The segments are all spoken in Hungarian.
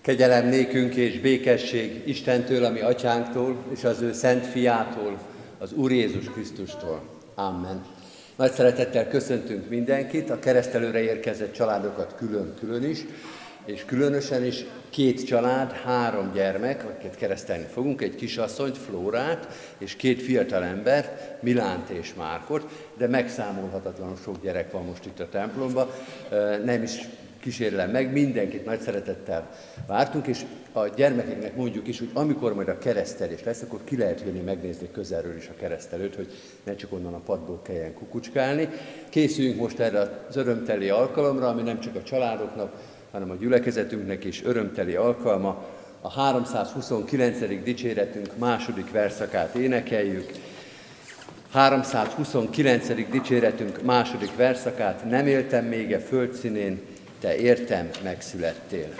Kegyelem nékünk és békesség Istentől, ami atyánktól, és az ő szent fiától, az Úr Jézus Krisztustól. Amen. Nagy szeretettel köszöntünk mindenkit, a keresztelőre érkezett családokat külön-külön is, és különösen is két család, három gyermek, akiket keresztelni fogunk, egy kisasszonyt, Flórát, és két fiatal embert, Milánt és Márkot, de megszámolhatatlanul sok gyerek van most itt a templomban, nem is kísérlem meg, mindenkit nagy szeretettel vártunk, és a gyermekeknek mondjuk is, hogy amikor majd a keresztelés lesz, akkor ki lehet jönni megnézni közelről is a keresztelőt, hogy ne csak onnan a padból kelljen kukucskálni. Készüljünk most erre az örömteli alkalomra, ami nem csak a családoknak, hanem a gyülekezetünknek is örömteli alkalma. A 329. dicséretünk második verszakát énekeljük. 329. dicséretünk második verszakát, nem éltem még a földszínén, te értem megszülettél.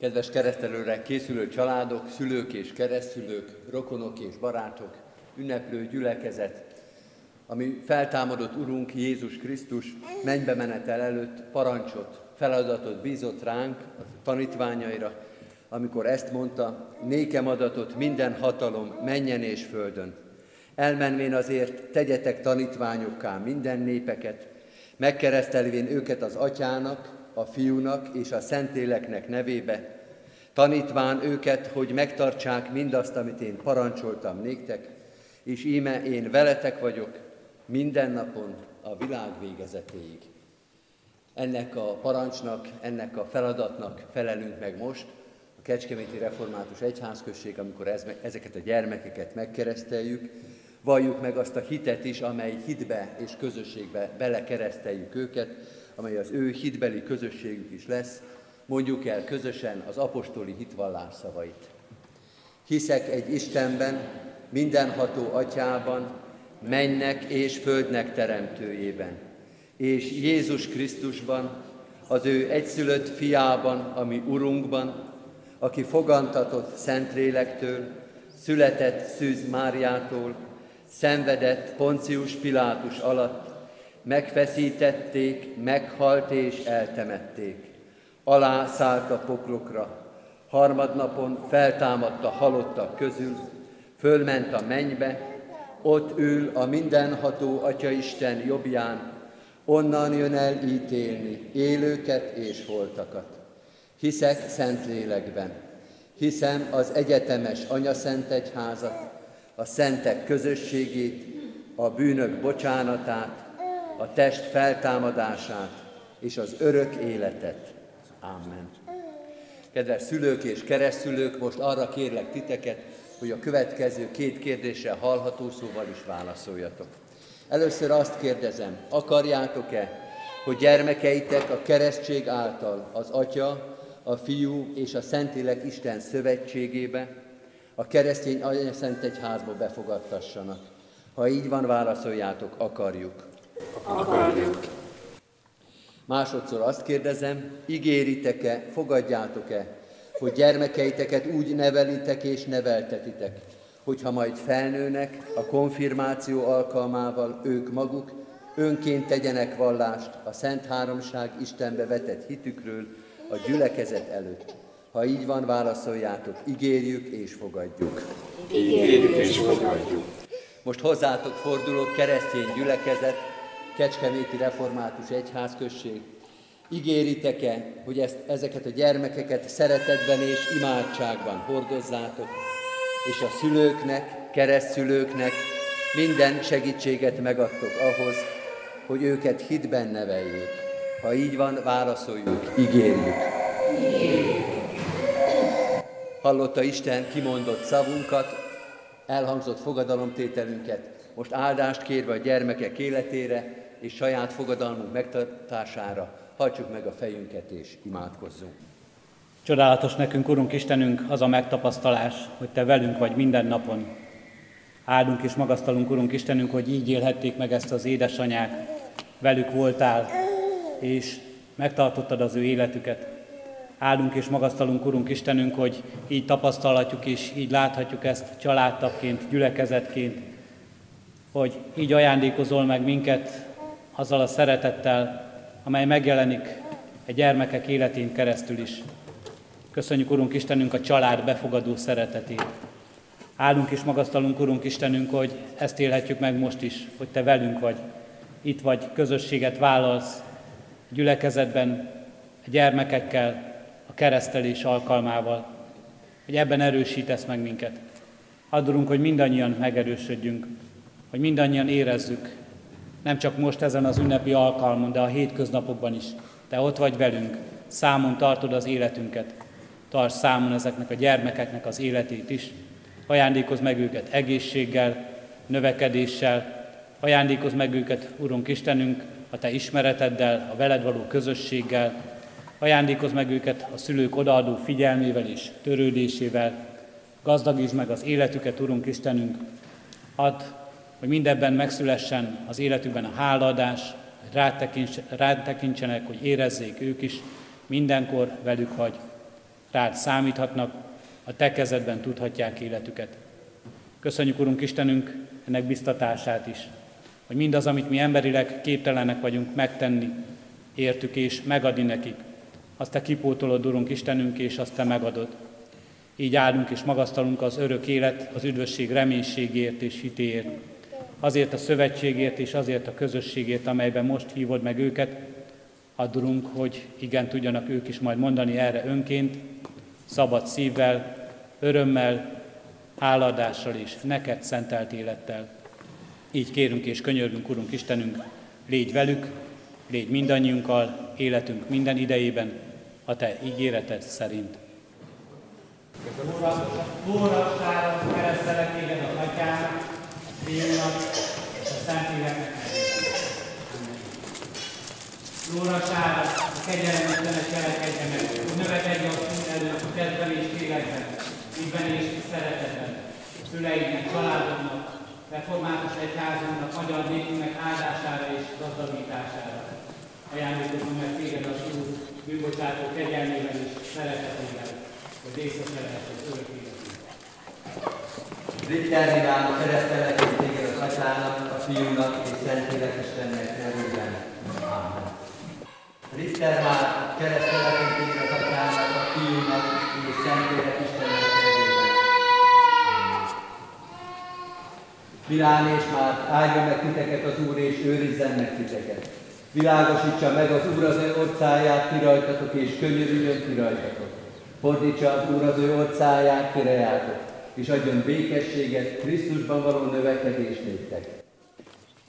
Kedves keresztelőre készülő családok, szülők és keresztülők, rokonok és barátok, ünneplő gyülekezet, ami feltámadott Urunk Jézus Krisztus mennybe menetel előtt parancsot, feladatot bízott ránk, a tanítványaira, amikor ezt mondta, nékem adatot minden hatalom menjen és földön. Elmenvén azért tegyetek tanítványokká minden népeket, megkeresztelvén őket az atyának, a fiúnak és a Szentléleknek nevébe, tanítván őket, hogy megtartsák mindazt, amit én parancsoltam néktek, és íme én veletek vagyok minden napon a világ végezetéig. Ennek a parancsnak, ennek a feladatnak felelünk meg most, a Kecskeméti Református Egyházközség, amikor ez, ezeket a gyermekeket megkereszteljük, valljuk meg azt a hitet is, amely hitbe és közösségbe belekereszteljük őket, amely az ő hitbeli közösségük is lesz, mondjuk el közösen az apostoli hitvallás szavait. Hiszek egy Istenben, mindenható atyában, mennek és földnek teremtőjében, és Jézus Krisztusban, az ő egyszülött fiában, ami Urunkban, aki fogantatott Szentlélektől, született Szűz Máriától, szenvedett Poncius Pilátus alatt, megfeszítették, meghalt és eltemették. Alá szállt a poklokra, harmadnapon feltámadt a halottak közül, fölment a mennybe, ott ül a mindenható Atyaisten jobbján, onnan jön el ítélni élőket és holtakat. Hiszek Szentlélekben, hiszem az egyetemes Anya Szent Egyházat, a szentek közösségét, a bűnök bocsánatát, a test feltámadását és az örök életet. Amen. Kedves szülők és keresztülők, most arra kérlek titeket, hogy a következő két kérdésre hallható szóval is válaszoljatok. Először azt kérdezem, akarjátok-e, hogy gyermekeitek a keresztség által az Atya, a Fiú és a Szentlélek Isten szövetségébe, a keresztény Szent Egyházba befogadtassanak. Ha így van, válaszoljátok, akarjuk. Akarjuk. Másodszor azt kérdezem, ígéritek-e, fogadjátok-e, hogy gyermekeiteket úgy nevelitek és neveltetitek, hogyha majd felnőnek, a konfirmáció alkalmával ők maguk önként tegyenek vallást a Szent Háromság Istenbe vetett hitükről a gyülekezet előtt. Ha így van, válaszoljátok, ígérjük és fogadjuk. Ígérjük és fogadjuk. Most hozzátok fordulok, keresztény gyülekezet, Kecskeméti Református Egyházközség. Ígéritek-e, hogy ezt, ezeket a gyermekeket szeretetben és imádságban hordozzátok, és a szülőknek, keresztszülőknek minden segítséget megadtok ahhoz, hogy őket hitben neveljék. Ha így van, válaszoljuk, ígérjük. Hallotta Isten kimondott szavunkat, elhangzott fogadalomtételünket, most áldást kérve a gyermekek életére és saját fogadalmunk megtartására, hajtsuk meg a fejünket és imádkozzunk. Csodálatos nekünk, Urunk Istenünk, az a megtapasztalás, hogy Te velünk vagy minden napon. Áldunk és magasztalunk, Urunk Istenünk, hogy így élhették meg ezt az édesanyák. Velük voltál, és megtartottad az ő életüket. Áldunk és magasztalunk, Urunk Istenünk, hogy így tapasztalhatjuk és így láthatjuk ezt családtagként, gyülekezetként, hogy így ajándékozol meg minket azzal a szeretettel, amely megjelenik egy gyermekek életén keresztül is. Köszönjük, Urunk Istenünk, a család befogadó szeretetét. Állunk és magasztalunk, Urunk Istenünk, hogy ezt élhetjük meg most is, hogy Te velünk vagy, itt vagy, közösséget vállalsz, gyülekezetben, a gyermekekkel, a keresztelés alkalmával, hogy ebben erősítesz meg minket. Addurunk, hogy mindannyian megerősödjünk, hogy mindannyian érezzük, nem csak most ezen az ünnepi alkalmon, de a hétköznapokban is. Te ott vagy velünk, számon tartod az életünket, tarts számon ezeknek a gyermekeknek az életét is. Ajándékozz meg őket egészséggel, növekedéssel, ajándékozz meg őket, Urunk Istenünk, a Te ismereteddel, a veled való közösséggel, ajándékozz meg őket a szülők odaadó figyelmével és törődésével, gazdagítsd meg az életüket, Urunk Istenünk, add, hogy mindebben megszülessen az életükben a hálaadás, hogy rád tekintsenek, hogy érezzék ők is, mindenkor velük hagy, rád számíthatnak, a te kezedben tudhatják életüket. Köszönjük, Urunk Istenünk, ennek biztatását is, hogy mindaz, amit mi emberileg képtelenek vagyunk megtenni, értük és megadni nekik, azt Te kipótolod, Urunk Istenünk, és azt Te megadod. Így állunk és magasztalunk az örök élet, az üdvösség reménységért és hitéért. Azért a szövetségért és azért a közösségért, amelyben most hívod meg őket, adulunk, hogy igen, tudjanak ők is majd mondani erre önként, szabad szívvel, örömmel, háladással és neked szentelt élettel. Így kérünk és könyörgünk, Urunk Istenünk, légy velük, légy mindannyiunkkal, életünk minden idejében, a Te ígéreted szerint. Órassára keresztelek téged az Atyának, Fiúnak és a Szentléleknek Lórasára, a kegyelmetlenek cselekedje meg, hogy növekedj a szín előtt a kedven és életben, ízben és szeretetben, szüleinknek, családoknak, református egyházunknak, magyar népünknek áldására és gazdagítására. Ajándékozom meg téged a Úr bűnbocsátó kegyelmével és szeretetével, hogy részese lehet az örök Ritter Milán keresztelek és téged az Atyának, a Fiúnak és Szentlélek Istennek nevében. Ritter már keresztelek és téged az Atyának, a Fiúnak és Szentlélek Istennek nevében. Milán és már áldja meg titeket az Úr, és őrizzen meg titeket. Világosítsa meg az Úr az ő orcáját ti rajtatok, és könyörüljön ti rajtatok. Fordítsa az Úr az ő orcáját ti rejátok és adjon békességet Krisztusban való növekedést néktek.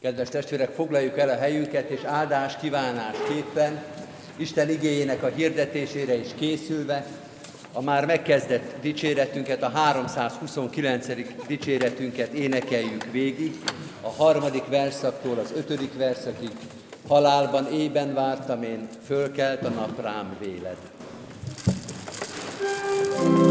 Kedves testvérek, foglaljuk el a helyünket, és áldás kívánás képpen, Isten igényének a hirdetésére is készülve, a már megkezdett dicséretünket, a 329. dicséretünket énekeljük végig, a harmadik verszaktól az ötödik verszakig, halálban ében vártam én, fölkelt a nap rám véled. thank you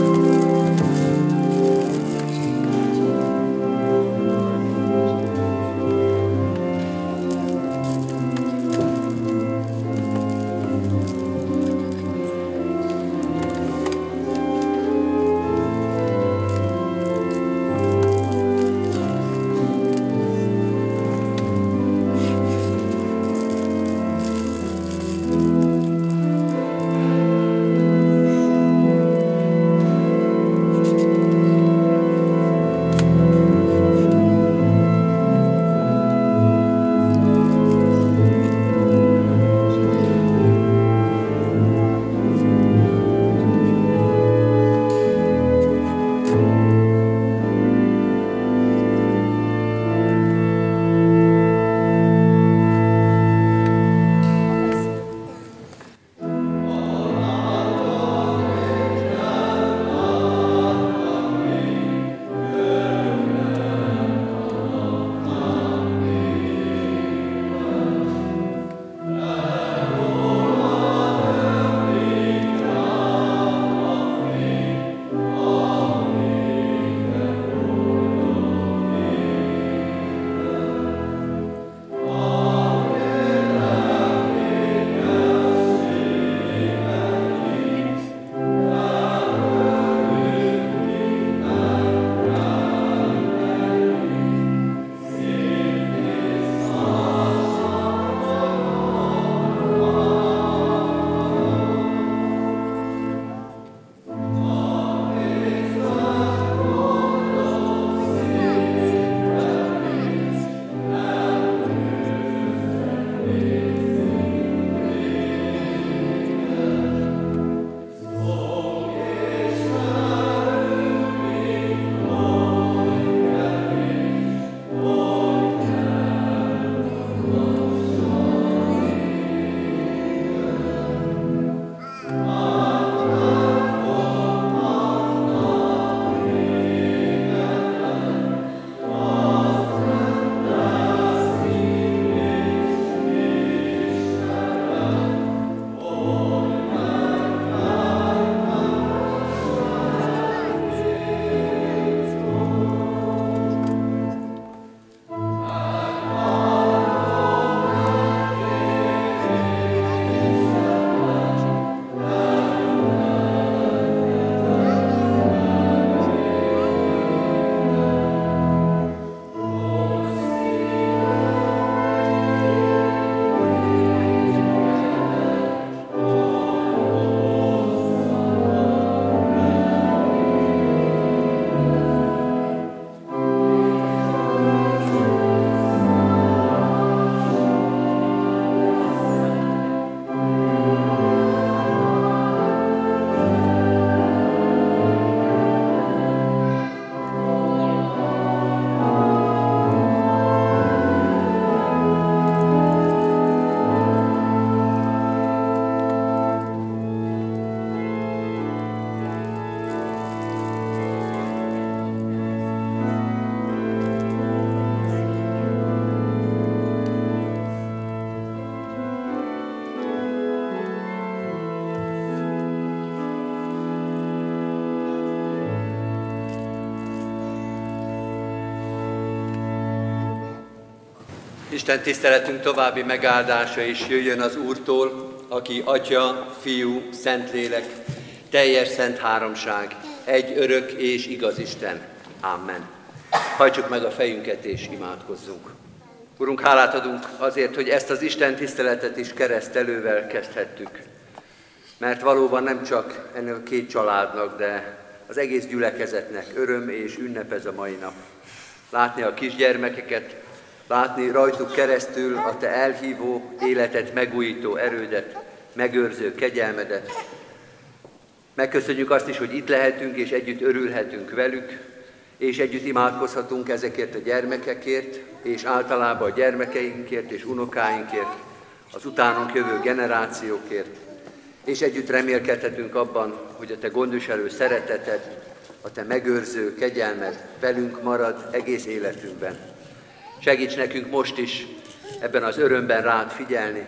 Isten tiszteletünk további megáldása is jöjjön az Úrtól, aki Atya, Fiú, Szentlélek, teljes szent háromság, egy örök és igaz Isten. Amen. Hajtsuk meg a fejünket és imádkozzunk. Urunk, hálát adunk azért, hogy ezt az Isten tiszteletet is keresztelővel kezdhettük. Mert valóban nem csak ennek a két családnak, de az egész gyülekezetnek öröm és ünnep ez a mai nap. Látni a kisgyermekeket, látni rajtuk keresztül a Te elhívó, életet megújító erődet, megőrző kegyelmedet. Megköszönjük azt is, hogy itt lehetünk és együtt örülhetünk velük, és együtt imádkozhatunk ezekért a gyermekekért, és általában a gyermekeinkért és unokáinkért, az utánunk jövő generációkért, és együtt remélkedhetünk abban, hogy a Te gondviselő szereteted, a Te megőrző kegyelmed velünk marad egész életünkben. Segíts nekünk most is ebben az örömben rád figyelni,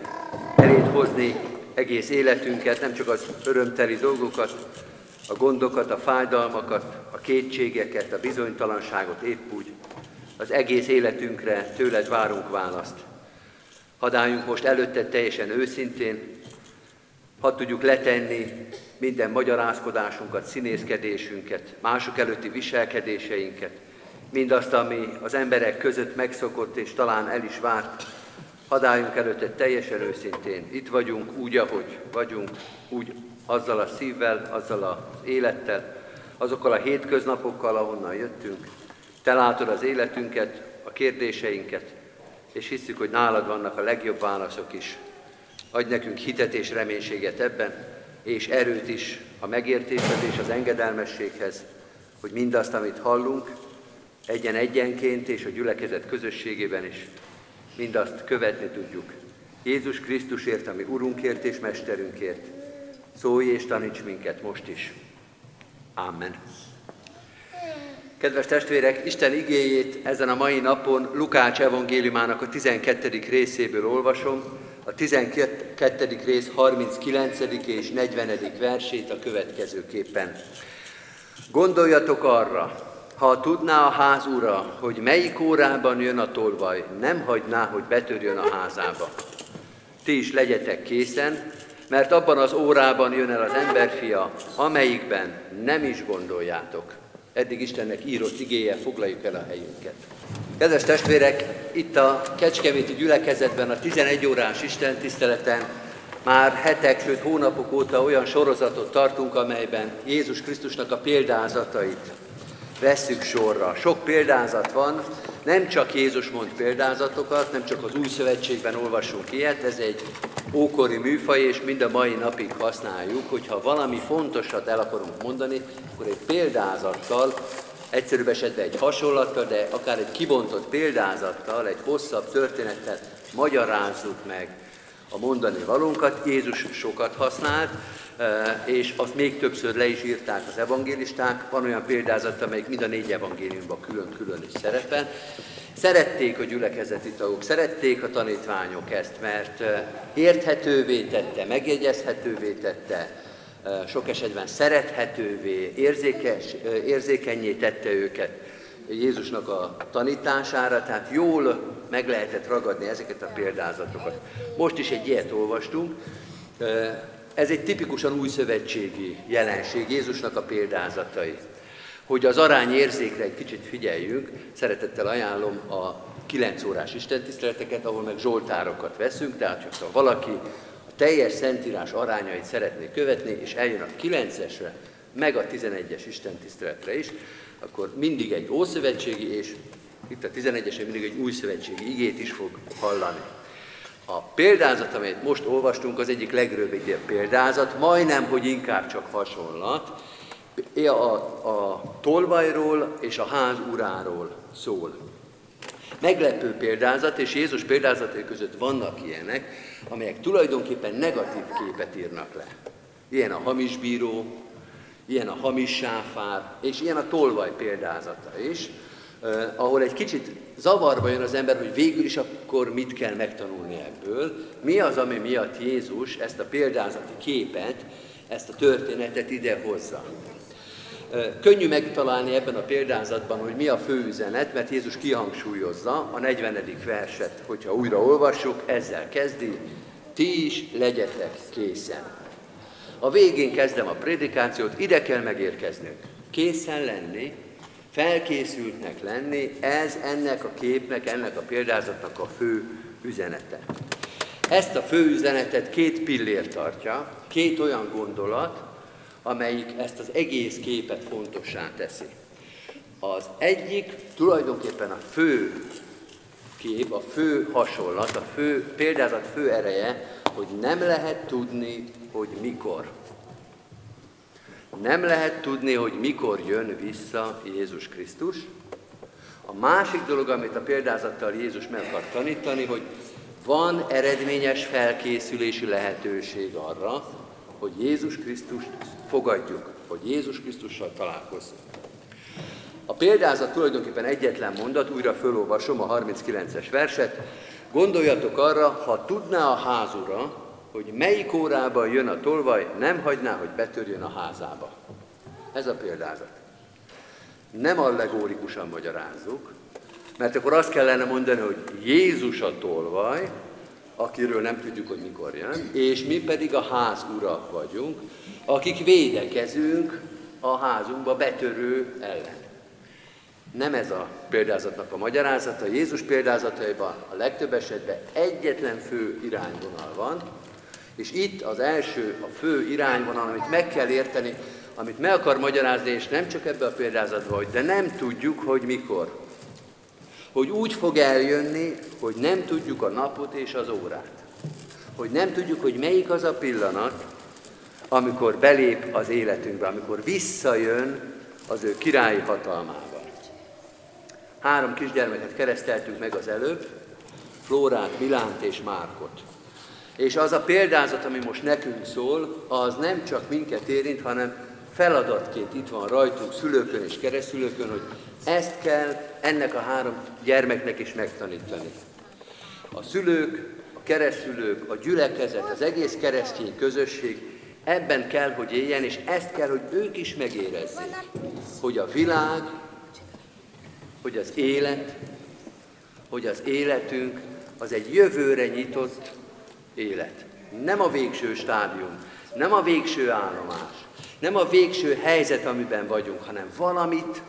eléd hozni egész életünket, nem csak az örömteli dolgokat, a gondokat, a fájdalmakat, a kétségeket, a bizonytalanságot épp úgy. Az egész életünkre tőled várunk választ. Hadd álljunk most előtted teljesen őszintén, hadd tudjuk letenni minden magyarázkodásunkat, színészkedésünket, mások előtti viselkedéseinket, mindazt, ami az emberek között megszokott és talán el is várt, hadd álljunk előtte teljesen őszintén. Itt vagyunk úgy, ahogy vagyunk, úgy azzal a szívvel, azzal az élettel, azokkal a hétköznapokkal, ahonnan jöttünk. Te látod az életünket, a kérdéseinket, és hiszük, hogy nálad vannak a legjobb válaszok is. Adj nekünk hitet és reménységet ebben, és erőt is a megértéshez és az engedelmességhez, hogy mindazt, amit hallunk, egyen egyenként és a gyülekezet közösségében is mindazt követni tudjuk. Jézus Krisztusért, ami Urunkért és Mesterünkért, szólj és taníts minket most is. Amen. Kedves testvérek, Isten igéjét ezen a mai napon Lukács evangéliumának a 12. részéből olvasom, a 12. rész 39. és 40. versét a következőképpen. Gondoljatok arra, ha tudná a ház ura, hogy melyik órában jön a tolvaj, nem hagyná, hogy betörjön a házába. Ti is legyetek készen, mert abban az órában jön el az emberfia, amelyikben nem is gondoljátok. Eddig Istennek írott igéje, foglaljuk el a helyünket. Kedves testvérek, itt a Kecskeméti gyülekezetben a 11 órás Isten tiszteleten már hetek, sőt hónapok óta olyan sorozatot tartunk, amelyben Jézus Krisztusnak a példázatait vesszük sorra. Sok példázat van, nem csak Jézus mond példázatokat, nem csak az Új Szövetségben olvasunk ilyet, ez egy ókori műfaj, és mind a mai napig használjuk, hogyha valami fontosat el akarunk mondani, akkor egy példázattal, egyszerűbb esetben egy hasonlattal, de akár egy kibontott példázattal, egy hosszabb történettel magyarázzuk meg a mondani valónkat. Jézus sokat használt, és azt még többször le is írták az evangélisták. Van olyan példázat, amelyik mind a négy evangéliumban külön-külön is szerepel. Szerették a gyülekezeti tagok, szerették a tanítványok ezt, mert érthetővé tette, megjegyezhetővé tette, sok esetben szerethetővé, érzékes, érzékenyé tette őket Jézusnak a tanítására, tehát jól meg lehetett ragadni ezeket a példázatokat. Most is egy ilyet olvastunk, ez egy tipikusan új szövetségi jelenség, Jézusnak a példázatai. Hogy az arány érzékre egy kicsit figyeljünk, szeretettel ajánlom a 9 órás istentiszteleteket, ahol meg zsoltárokat veszünk, tehát ha valaki a teljes szentírás arányait szeretné követni, és eljön a 9-esre, meg a 11-es istentiszteletre is, akkor mindig egy ószövetségi, és itt a 11-esen mindig egy új szövetségi igét is fog hallani. A példázat, amelyet most olvastunk, az egyik legrövidebb példázat, majdnem, hogy inkább csak hasonlat. A, a tolvajról és a ház uráról szól. Meglepő példázat, és Jézus példázatai között vannak ilyenek, amelyek tulajdonképpen negatív képet írnak le. Ilyen a hamis bíró, ilyen a hamis sáfár, és ilyen a tolvaj példázata is ahol egy kicsit zavarba jön az ember, hogy végül is akkor mit kell megtanulni ebből, mi az, ami miatt Jézus ezt a példázati képet, ezt a történetet ide hozza. Könnyű megtalálni ebben a példázatban, hogy mi a fő üzenet, mert Jézus kihangsúlyozza a 40. verset, hogyha újra olvassuk, ezzel kezdi, ti is legyetek készen. A végén kezdem a prédikációt, ide kell megérkeznünk. Készen lenni, felkészültnek lenni, ez ennek a képnek, ennek a példázatnak a fő üzenete. Ezt a fő üzenetet két pillér tartja, két olyan gondolat, amelyik ezt az egész képet fontossá teszi. Az egyik tulajdonképpen a fő kép, a fő hasonlat, a fő példázat fő ereje, hogy nem lehet tudni, hogy mikor. Nem lehet tudni, hogy mikor jön vissza Jézus Krisztus. A másik dolog, amit a példázattal Jézus meg akar tanítani, hogy van eredményes felkészülési lehetőség arra, hogy Jézus Krisztust fogadjuk, hogy Jézus Krisztussal találkozzunk. A példázat tulajdonképpen egyetlen mondat, újra fölolvasom a 39-es verset. Gondoljatok arra, ha tudná a házura, hogy melyik órában jön a tolvaj, nem hagyná, hogy betörjön a házába. Ez a példázat. Nem allegórikusan magyarázzuk, mert akkor azt kellene mondani, hogy Jézus a tolvaj, akiről nem tudjuk, hogy mikor jön, és mi pedig a ház urak vagyunk, akik védekezünk a házunkba betörő ellen. Nem ez a példázatnak a magyarázata. Jézus példázataiban a legtöbb esetben egyetlen fő irányvonal van, és itt az első, a fő irányvonal, amit meg kell érteni, amit meg akar magyarázni, és nem csak ebbe a példázatba, hogy de nem tudjuk, hogy mikor. Hogy úgy fog eljönni, hogy nem tudjuk a napot és az órát. Hogy nem tudjuk, hogy melyik az a pillanat, amikor belép az életünkbe, amikor visszajön az ő királyi hatalmával. Három kisgyermeket kereszteltünk meg az előbb, Flórát, Milánt és Márkot. És az a példázat, ami most nekünk szól, az nem csak minket érint, hanem feladatként itt van rajtunk, szülőkön és keresztülőkön, hogy ezt kell ennek a három gyermeknek is megtanítani. A szülők, a keresztülők, a gyülekezet, az egész keresztény közösség ebben kell, hogy éljen, és ezt kell, hogy ők is megérezzék, hogy a világ, hogy az élet, hogy az életünk az egy jövőre nyitott élet. Nem a végső stádium, nem a végső állomás, nem a végső helyzet, amiben vagyunk, hanem valamit,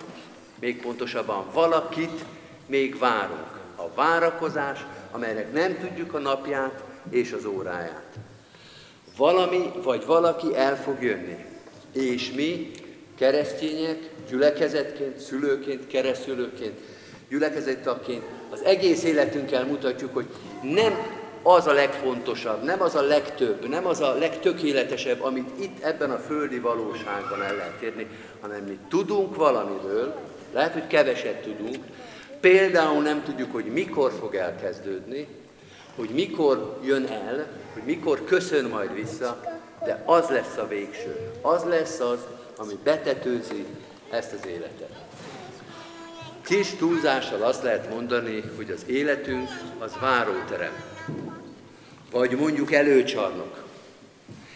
még pontosabban valakit még várunk. A várakozás, amelynek nem tudjuk a napját és az óráját. Valami vagy valaki el fog jönni, és mi, keresztények, gyülekezetként, szülőként, keresztülőként, gyülekezettaként az egész életünkkel mutatjuk, hogy nem az a legfontosabb, nem az a legtöbb, nem az a legtökéletesebb, amit itt ebben a földi valóságban el lehet érni, hanem mi tudunk valamiről, lehet, hogy keveset tudunk, például nem tudjuk, hogy mikor fog elkezdődni, hogy mikor jön el, hogy mikor köszön majd vissza, de az lesz a végső. Az lesz az, ami betetőzi ezt az életet. Kis túlzással azt lehet mondani, hogy az életünk az váróterem. Vagy mondjuk előcsarnok.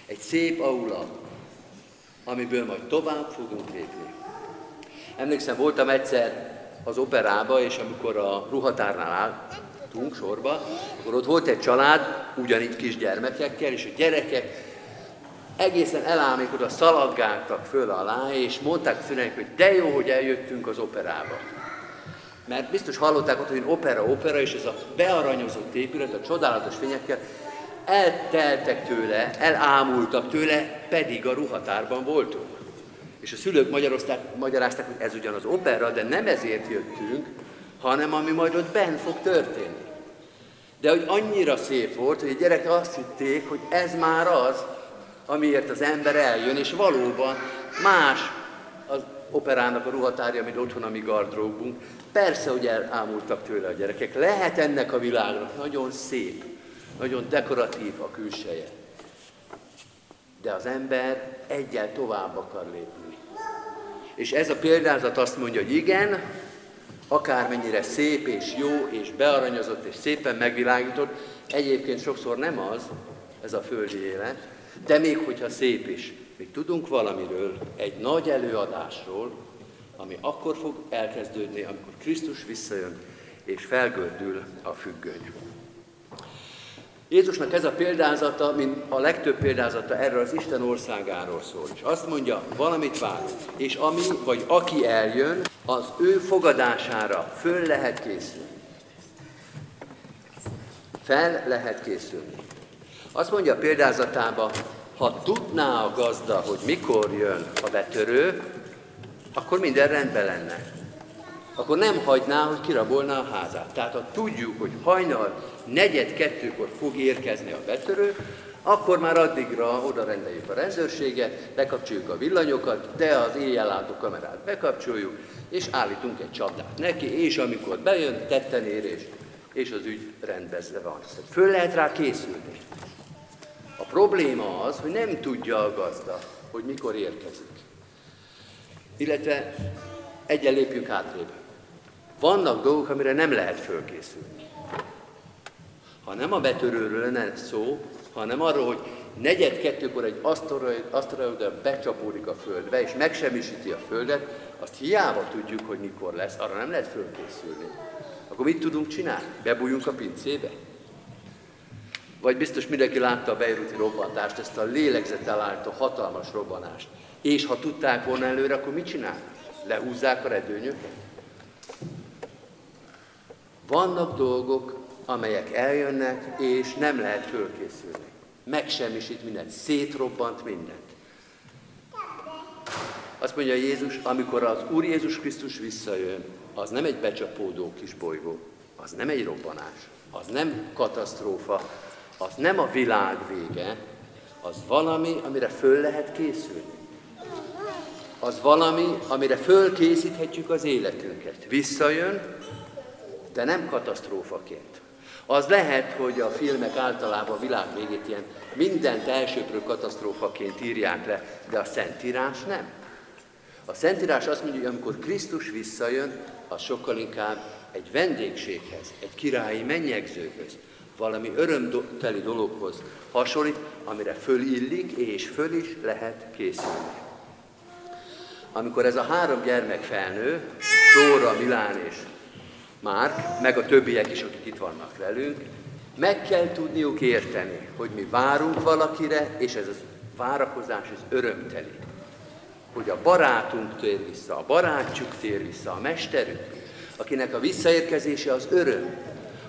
Egy szép aula, amiből majd tovább fogunk lépni. Emlékszem, voltam egyszer az operába, és amikor a ruhatárnál álltunk sorba, akkor ott volt egy család, ugyanígy kisgyermekekkel, és a gyerekek egészen elámékodva szaladgáltak föl alá, és mondták szüleik, hogy de jó, hogy eljöttünk az operába. Mert biztos hallották ott, hogy opera, opera, és ez a bearanyozott épület, a csodálatos fényekkel, elteltek tőle, elámultak tőle, pedig a ruhatárban voltunk. És a szülők magyarázták, hogy ez ugyan az opera, de nem ezért jöttünk, hanem ami majd ott benn fog történni. De hogy annyira szép volt, hogy a gyerekek azt hitték, hogy ez már az, amiért az ember eljön, és valóban más az operának a ruhatárja, mint otthon a mi gardróbunk. Persze, hogy elámultak tőle a gyerekek. Lehet ennek a világnak nagyon szép, nagyon dekoratív a külseje. De az ember egyel tovább akar lépni. És ez a példázat azt mondja, hogy igen, akármennyire szép és jó és bearanyozott és szépen megvilágított, egyébként sokszor nem az, ez a földi élet, de még hogyha szép is, Mi tudunk valamiről, egy nagy előadásról, ami akkor fog elkezdődni, amikor Krisztus visszajön, és felgördül a függöny. Jézusnak ez a példázata, mint a legtöbb példázata erről az Isten országáról szól. És azt mondja, valamit várunk, és ami vagy aki eljön, az ő fogadására föl lehet készülni. Fel lehet készülni. Azt mondja a példázatába, ha tudná a gazda, hogy mikor jön a betörő, akkor minden rendben lenne. Akkor nem hagyná, hogy kirabolná a házát. Tehát ha tudjuk, hogy hajnal negyed kettőkor fog érkezni a betörő, akkor már addigra oda rendeljük a rendőrséget, bekapcsoljuk a villanyokat, de az éjjellátó kamerát bekapcsoljuk, és állítunk egy csapdát neki, és amikor bejön, tetten érés, és az ügy rendbezve van. Tehát föl lehet rá készülni. A probléma az, hogy nem tudja a gazda, hogy mikor érkezik. Illetve egyen lépjünk hátrébb. Vannak dolgok, amire nem lehet fölkészülni. Ha nem a betörőről lenne szó, hanem arról, hogy negyed kettőkor egy aszteroida becsapódik a földbe, és megsemmisíti a földet, azt hiába tudjuk, hogy mikor lesz, arra nem lehet fölkészülni. Akkor mit tudunk csinálni? Bebújunk a pincébe? Vagy biztos mindenki látta a Beiruti robbantást, ezt a lélegzettel állító hatalmas robbanást. És ha tudták volna előre, akkor mit csinálnak? Lehúzzák a redőnyöket? Vannak dolgok, amelyek eljönnek, és nem lehet fölkészülni. Megsemmisít mindent, szétrobbant mindent. Azt mondja Jézus, amikor az Úr Jézus Krisztus visszajön, az nem egy becsapódó kis bolygó, az nem egy robbanás, az nem katasztrófa, az nem a világ vége, az valami, amire föl lehet készülni. Az valami, amire fölkészíthetjük az életünket. Visszajön, de nem katasztrófaként. Az lehet, hogy a filmek általában a világ végét ilyen mindent elsőprő katasztrófaként írják le, de a Szentírás nem. A Szentírás azt mondja, hogy amikor Krisztus visszajön, az sokkal inkább egy vendégséghez, egy királyi mennyegzőhöz, valami örömteli dologhoz hasonlít, amire fölillik és föl is lehet készülni. Amikor ez a három gyermek felnő, Dóra, Milán és Márk, meg a többiek is, akik itt vannak velünk, meg kell tudniuk érteni, hogy mi várunk valakire, és ez a várakozás, ez örömteli. Hogy a barátunk tér vissza, a barátjuk tér vissza, a mesterünk, akinek a visszaérkezése az öröm.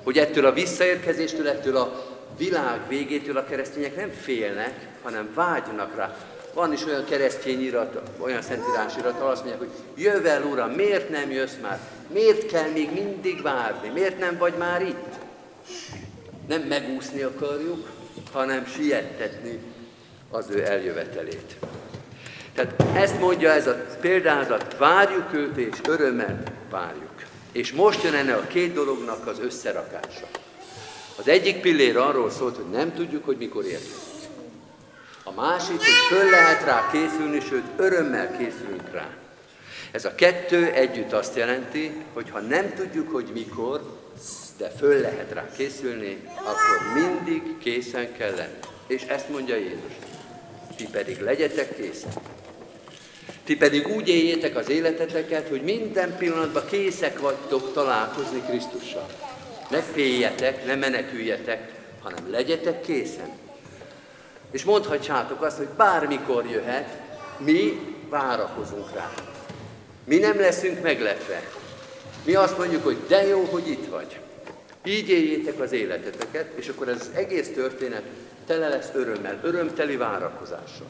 Hogy ettől a visszaérkezéstől, ettől a világ végétől a keresztények nem félnek, hanem vágynak rá. Van is olyan keresztény irat, olyan szentírás irat, azt mondják, hogy jövel Uram, miért nem jössz már? Miért kell még mindig várni? Miért nem vagy már itt? Nem megúszni akarjuk, hanem siettetni az ő eljövetelét. Tehát ezt mondja ez a példázat, várjuk őt és örömmel várjuk. És most jön ennek a két dolognak az összerakása. Az egyik pillér arról szólt, hogy nem tudjuk, hogy mikor érkezik. A másik, hogy föl lehet rá készülni, sőt örömmel készülünk rá. Ez a kettő együtt azt jelenti, hogy ha nem tudjuk, hogy mikor, de föl lehet rá készülni, akkor mindig készen kell lenni. És ezt mondja Jézus. Ti pedig legyetek készen. Ti pedig úgy éljétek az életeteket, hogy minden pillanatban készek vagytok találkozni Krisztussal. Ne féljetek, ne meneküljetek, hanem legyetek készen. És mondhatjátok azt, hogy bármikor jöhet, mi várakozunk rá. Mi nem leszünk meglepve. Mi azt mondjuk, hogy de jó, hogy itt vagy. Így éljétek az életeteket, és akkor ez az egész történet tele lesz örömmel, örömteli várakozással.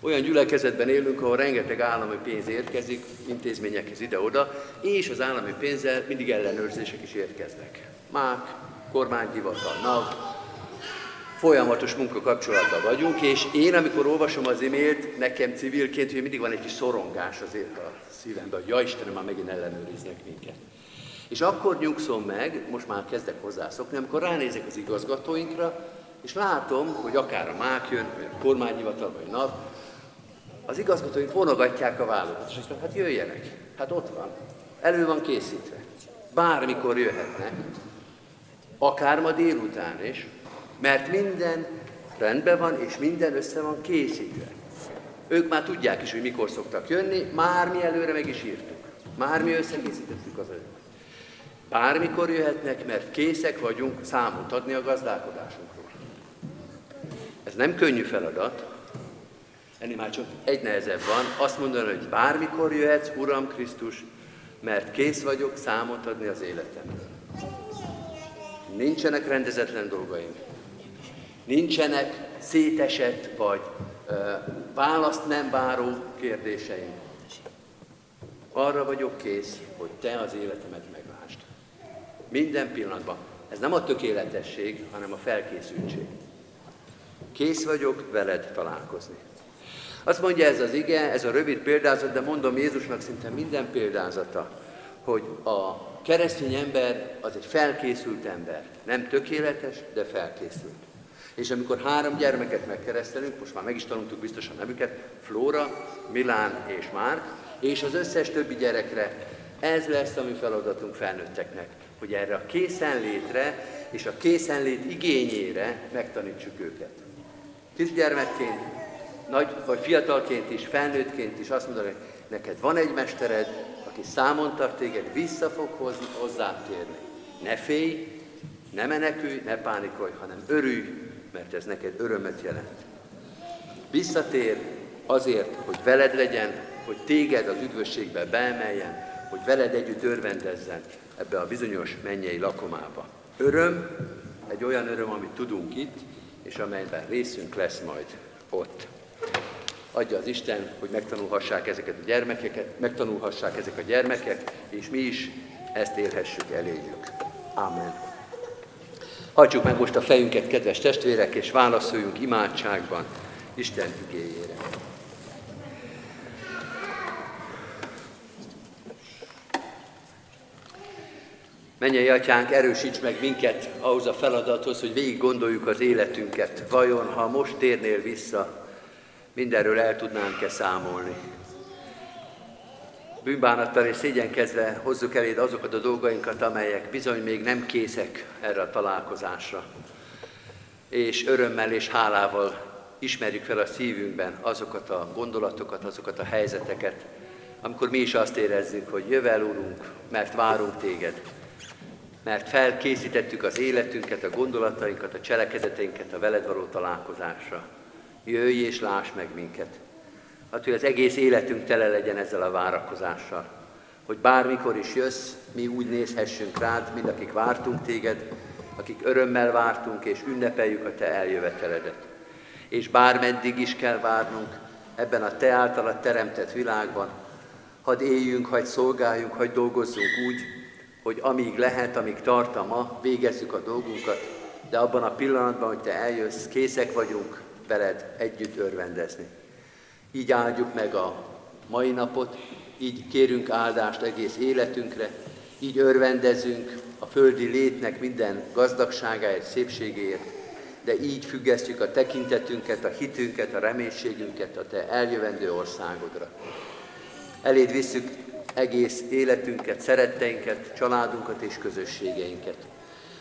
Olyan gyülekezetben élünk, ahol rengeteg állami pénz érkezik, intézményekhez ide-oda, és az állami pénzzel mindig ellenőrzések is érkeznek. MÁK, kormányhivatal, NAV, folyamatos munkakapcsolatban vagyunk, és én, amikor olvasom az e-mailt, nekem civilként, hogy mindig van egy kis szorongás azért a szívemben, hogy ja Istenem, már megint ellenőriznek minket. És akkor nyugszom meg, most már kezdek hozzászokni, amikor ránézek az igazgatóinkra, és látom, hogy akár a MÁK jön, vagy a kormányhivatal, vagy NAV, az igazgatóink vonogatják a vállokat, és azt mondják, hát jöjjenek, hát ott van, elő van készítve. Bármikor jöhetnek, akár ma délután is, mert minden Rendben van, és minden össze van készítve. Ők már tudják is, hogy mikor szoktak jönni, már mi előre meg is írtuk. Már mi összekészítettük az előtt. Bármikor jöhetnek, mert készek vagyunk számot adni a gazdálkodásunkról. Ez nem könnyű feladat, ennél már csak egy nehezebb van, azt mondani, hogy bármikor jöhetsz, Uram Krisztus, mert kész vagyok számot adni az életemről. Nincsenek rendezetlen dolgaim. Nincsenek szétesett vagy választ nem váró kérdéseim. Arra vagyok kész, hogy te az életemet meglásd. Minden pillanatban. Ez nem a tökéletesség, hanem a felkészültség. Kész vagyok veled találkozni. Azt mondja ez az ige, ez a rövid példázat, de mondom Jézusnak szinte minden példázata, hogy a keresztény ember az egy felkészült ember. Nem tökéletes, de felkészült. És amikor három gyermeket megkeresztelünk, most már meg is tanultuk biztosan nevüket, Flóra, Milán és Márk, és az összes többi gyerekre, ez lesz a mi feladatunk felnőtteknek, hogy erre a készenlétre és a készenlét igényére megtanítsuk őket. Kisgyermekként, nagy, vagy fiatalként is, felnőttként is azt mondani, neked van egy mestered, aki számon tart téged, vissza fog hozni, hozzátérni. Ne félj, ne menekülj, ne pánikolj, hanem örülj, mert ez neked örömet jelent. Visszatér azért, hogy veled legyen, hogy téged az üdvösségbe beemeljen, hogy veled együtt örvendezzen ebbe a bizonyos mennyei lakomába. Öröm, egy olyan öröm, amit tudunk itt, és amelyben részünk lesz majd ott. Adja az Isten, hogy megtanulhassák ezeket a gyermekeket, megtanulhassák ezek a gyermekek, és mi is ezt élhessük eléjük. Amen. Hagyjuk meg most a fejünket, kedves testvérek, és válaszoljunk imádságban Isten igéjére. Mennyei Atyánk, erősíts meg minket ahhoz a feladathoz, hogy végig gondoljuk az életünket. Vajon, ha most térnél vissza, mindenről el tudnánk-e számolni? Bűnbánattal és szégyenkezve hozzuk eléd azokat a dolgainkat, amelyek bizony még nem készek erre a találkozásra. És örömmel és hálával ismerjük fel a szívünkben azokat a gondolatokat, azokat a helyzeteket, amikor mi is azt érezzük, hogy jövel, Urunk, mert várunk téged, mert felkészítettük az életünket, a gondolatainkat, a cselekedeteinket a veled való találkozásra. Jöjj és láss meg minket. Hát, hogy az egész életünk tele legyen ezzel a várakozással. Hogy bármikor is jössz, mi úgy nézhessünk rád, mint akik vártunk téged, akik örömmel vártunk és ünnepeljük a te eljöveteledet. És bármeddig is kell várnunk ebben a te általad teremtett világban, hadd éljünk, hadd szolgáljunk, hadd dolgozzunk úgy, hogy amíg lehet, amíg tart a ma, végezzük a dolgunkat, de abban a pillanatban, hogy te eljössz, készek vagyunk veled együtt örvendezni. Így áldjuk meg a mai napot, így kérünk áldást egész életünkre, így örvendezünk a földi létnek minden gazdagságáért, szépségéért, de így függesztjük a tekintetünket, a hitünket, a reménységünket a Te eljövendő országodra. Eléd visszük egész életünket, szeretteinket, családunkat és közösségeinket.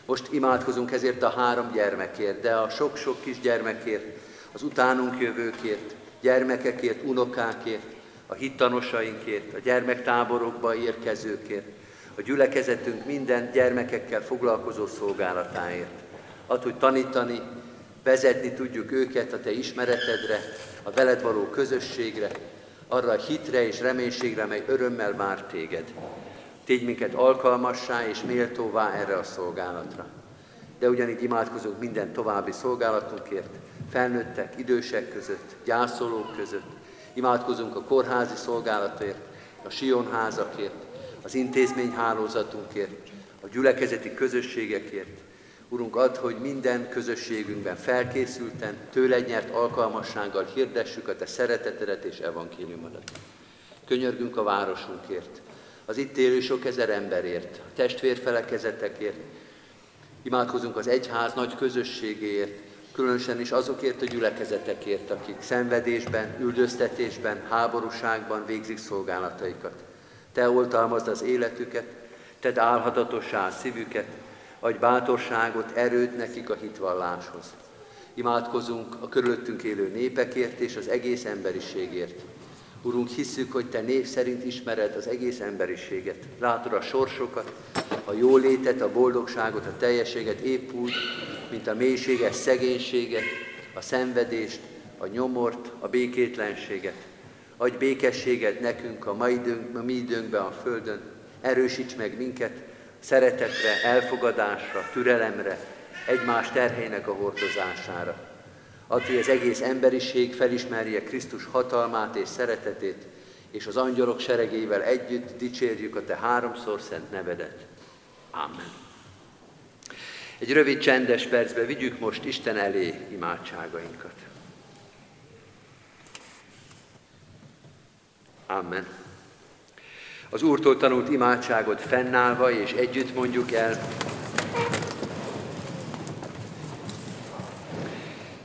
Most imádkozunk ezért a három gyermekért, de a sok-sok kisgyermekért, az utánunk jövőkért, gyermekekért, unokákért, a hittanosainkért, a gyermektáborokba érkezőkért, a gyülekezetünk minden gyermekekkel foglalkozó szolgálatáért. Ad, hogy tanítani, vezetni tudjuk őket a Te ismeretedre, a veled való közösségre, arra a hitre és reménységre, mely örömmel vár téged. Tégy minket alkalmassá és méltóvá erre a szolgálatra. De ugyanígy imádkozunk minden további szolgálatunkért, felnőttek, idősek között, gyászolók között. Imádkozunk a kórházi szolgálatért, a sionházakért, az intézményhálózatunkért, a gyülekezeti közösségekért. Urunk, add, hogy minden közösségünkben felkészülten, tőled nyert alkalmassággal hirdessük a Te szeretetedet és evangéliumodat. Könyörgünk a városunkért, az itt élő sok ezer emberért, a testvérfelekezetekért, imádkozunk az egyház nagy közösségéért, különösen is azokért a gyülekezetekért, akik szenvedésben, üldöztetésben, háborúságban végzik szolgálataikat. Te oltalmazd az életüket, tedd álhatatossá szívüket, adj bátorságot, erőt nekik a hitvalláshoz. Imádkozunk a körülöttünk élő népekért és az egész emberiségért. Urunk, hisszük, hogy Te név szerint ismered az egész emberiséget. Látod a sorsokat, a jólétet, a boldogságot, a teljességet épp úgy, mint a mélységes szegénységet, a szenvedést, a nyomort, a békétlenséget. Adj békességet nekünk a mai, időnk, a mi időnkben a Földön. Erősíts meg minket szeretetre, elfogadásra, türelemre, egymás terhének a hordozására. Add, hogy az egész emberiség felismerje Krisztus hatalmát és szeretetét, és az angyalok seregével együtt dicsérjük a Te háromszor szent nevedet. Amen. Egy rövid csendes percbe vigyük most Isten elé imádságainkat. Amen. Az Úrtól tanult imádságot fennállva és együtt mondjuk el.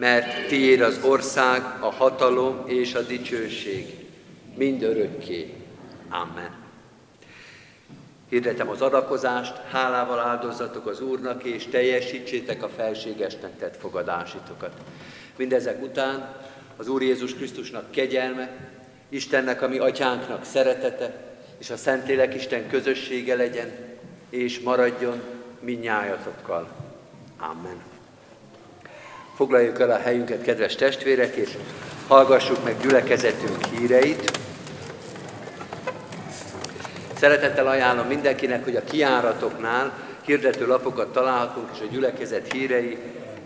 mert tiéd az ország, a hatalom és a dicsőség, mind örökké. Amen. Hirdetem az adakozást, hálával áldozzatok az Úrnak, és teljesítsétek a felségesnek tett fogadásitokat. Mindezek után az Úr Jézus Krisztusnak kegyelme, Istennek, ami atyánknak szeretete, és a Szentlélek Isten közössége legyen, és maradjon minnyájatokkal. Amen. Foglaljuk el a helyünket, kedves testvérek, és hallgassuk meg gyülekezetünk híreit. Szeretettel ajánlom mindenkinek, hogy a kiáratoknál hirdető lapokat találhatunk, és a gyülekezet hírei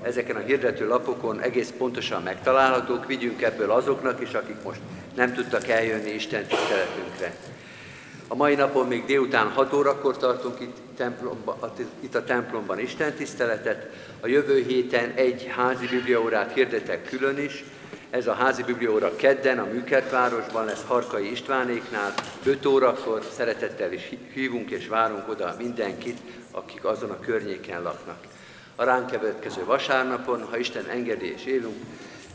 ezeken a hirdető lapokon egész pontosan megtalálhatók. Vigyünk ebből azoknak is, akik most nem tudtak eljönni Isten tiszteletünkre. A mai napon még délután 6 órakor tartunk itt, templomba, itt a templomban Isten tiszteletet. A jövő héten egy házi bibliaórát hirdetek külön is. Ez a házi bibliaóra kedden a Műkertvárosban lesz Harkai Istvánéknál. 5 órakor szeretettel is hívunk és várunk oda mindenkit, akik azon a környéken laknak. A ránk következő vasárnapon, ha Isten engedi és élünk,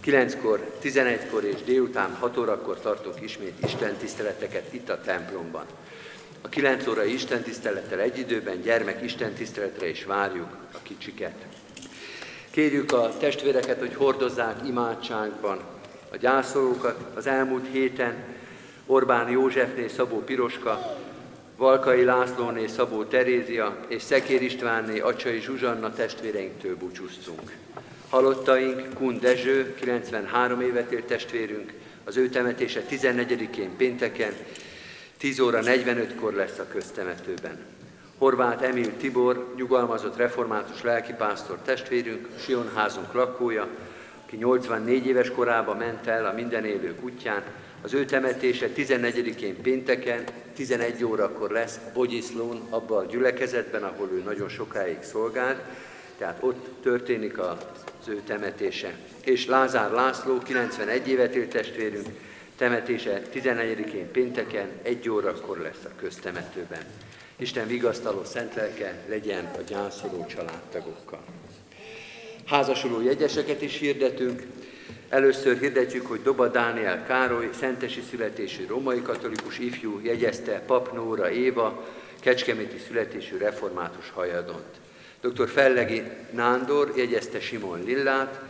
9-kor, 11-kor és délután 6 órakor tartunk ismét Isten tiszteleteket itt a templomban. A 9 órai Isten tisztelettel egy időben gyermek Isten tiszteletre is várjuk a kicsiket. Kérjük a testvéreket, hogy hordozzák imádságban a gyászolókat. Az elmúlt héten Orbán Józsefné Szabó Piroska, Valkai Lászlóné Szabó Terézia és Szekér Istvánné Acsai Zsuzsanna testvéreinktől búcsúztunk. Halottaink Kun Dezső, 93 évet élt testvérünk, az ő temetése 14-én pénteken, 10 óra 45-kor lesz a köztemetőben. Horváth Emil Tibor, nyugalmazott református lelkipásztor testvérünk, Sionházunk lakója, aki 84 éves korában ment el a minden élő útján, az ő temetése 14-én pénteken, 11 órakor lesz Bogyiszlón, abban a gyülekezetben, ahol ő nagyon sokáig szolgált, tehát ott történik az ő temetése. És Lázár László, 91 évet élt testvérünk, temetése 14-én pénteken, egy órakor lesz a köztemetőben. Isten vigasztaló szent lelke legyen a gyászoló családtagokkal. Házasuló jegyeseket is hirdetünk. Először hirdetjük, hogy Doba Dániel Károly, szentesi születésű romai katolikus ifjú jegyezte Pap Nóra Éva, kecskeméti születésű református hajadont. Dr. Fellegi Nándor jegyezte Simon Lillát,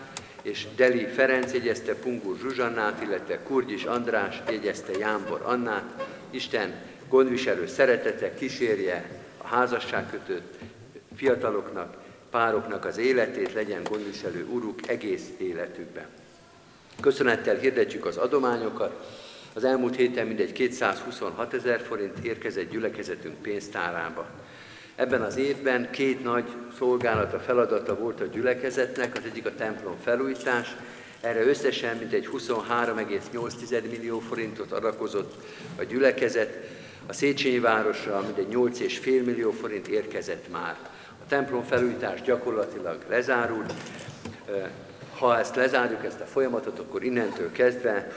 és Deli Ferenc jegyezte Pungur Zsuzsannát, illetve Kurgyis András jegyezte Jámbor Annát. Isten gondviselő szeretete kísérje a házasság kötött fiataloknak, pároknak az életét, legyen gondviselő uruk egész életükben. Köszönettel hirdetjük az adományokat. Az elmúlt héten mindegy 226 ezer forint érkezett gyülekezetünk pénztárába. Ebben az évben két nagy szolgálata, feladata volt a gyülekezetnek, az egyik a templom felújítás, erre összesen mintegy 23,8 millió forintot adakozott a gyülekezet, a Széchenyi városra mindegy 8,5 millió forint érkezett már. A templom felújítás gyakorlatilag lezárult, ha ezt lezárjuk, ezt a folyamatot, akkor innentől kezdve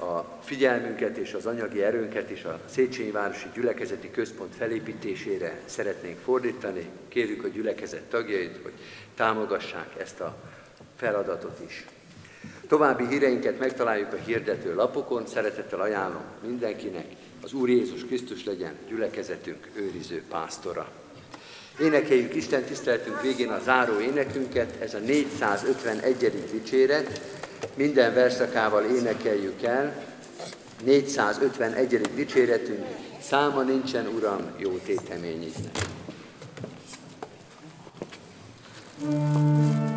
a figyelmünket és az anyagi erőnket is a Széchenyi Városi Gyülekezeti Központ felépítésére szeretnénk fordítani. Kérjük a gyülekezet tagjait, hogy támogassák ezt a feladatot is. További híreinket megtaláljuk a hirdető lapokon, szeretettel ajánlom mindenkinek, az Úr Jézus Krisztus legyen gyülekezetünk őriző pásztora. Énekeljük Isten tiszteletünk végén a záró énekünket, ez a 451. dicséret, minden verszakával énekeljük el, 451. dicséretünk, száma nincsen, Uram, jó téteményiznek. thank you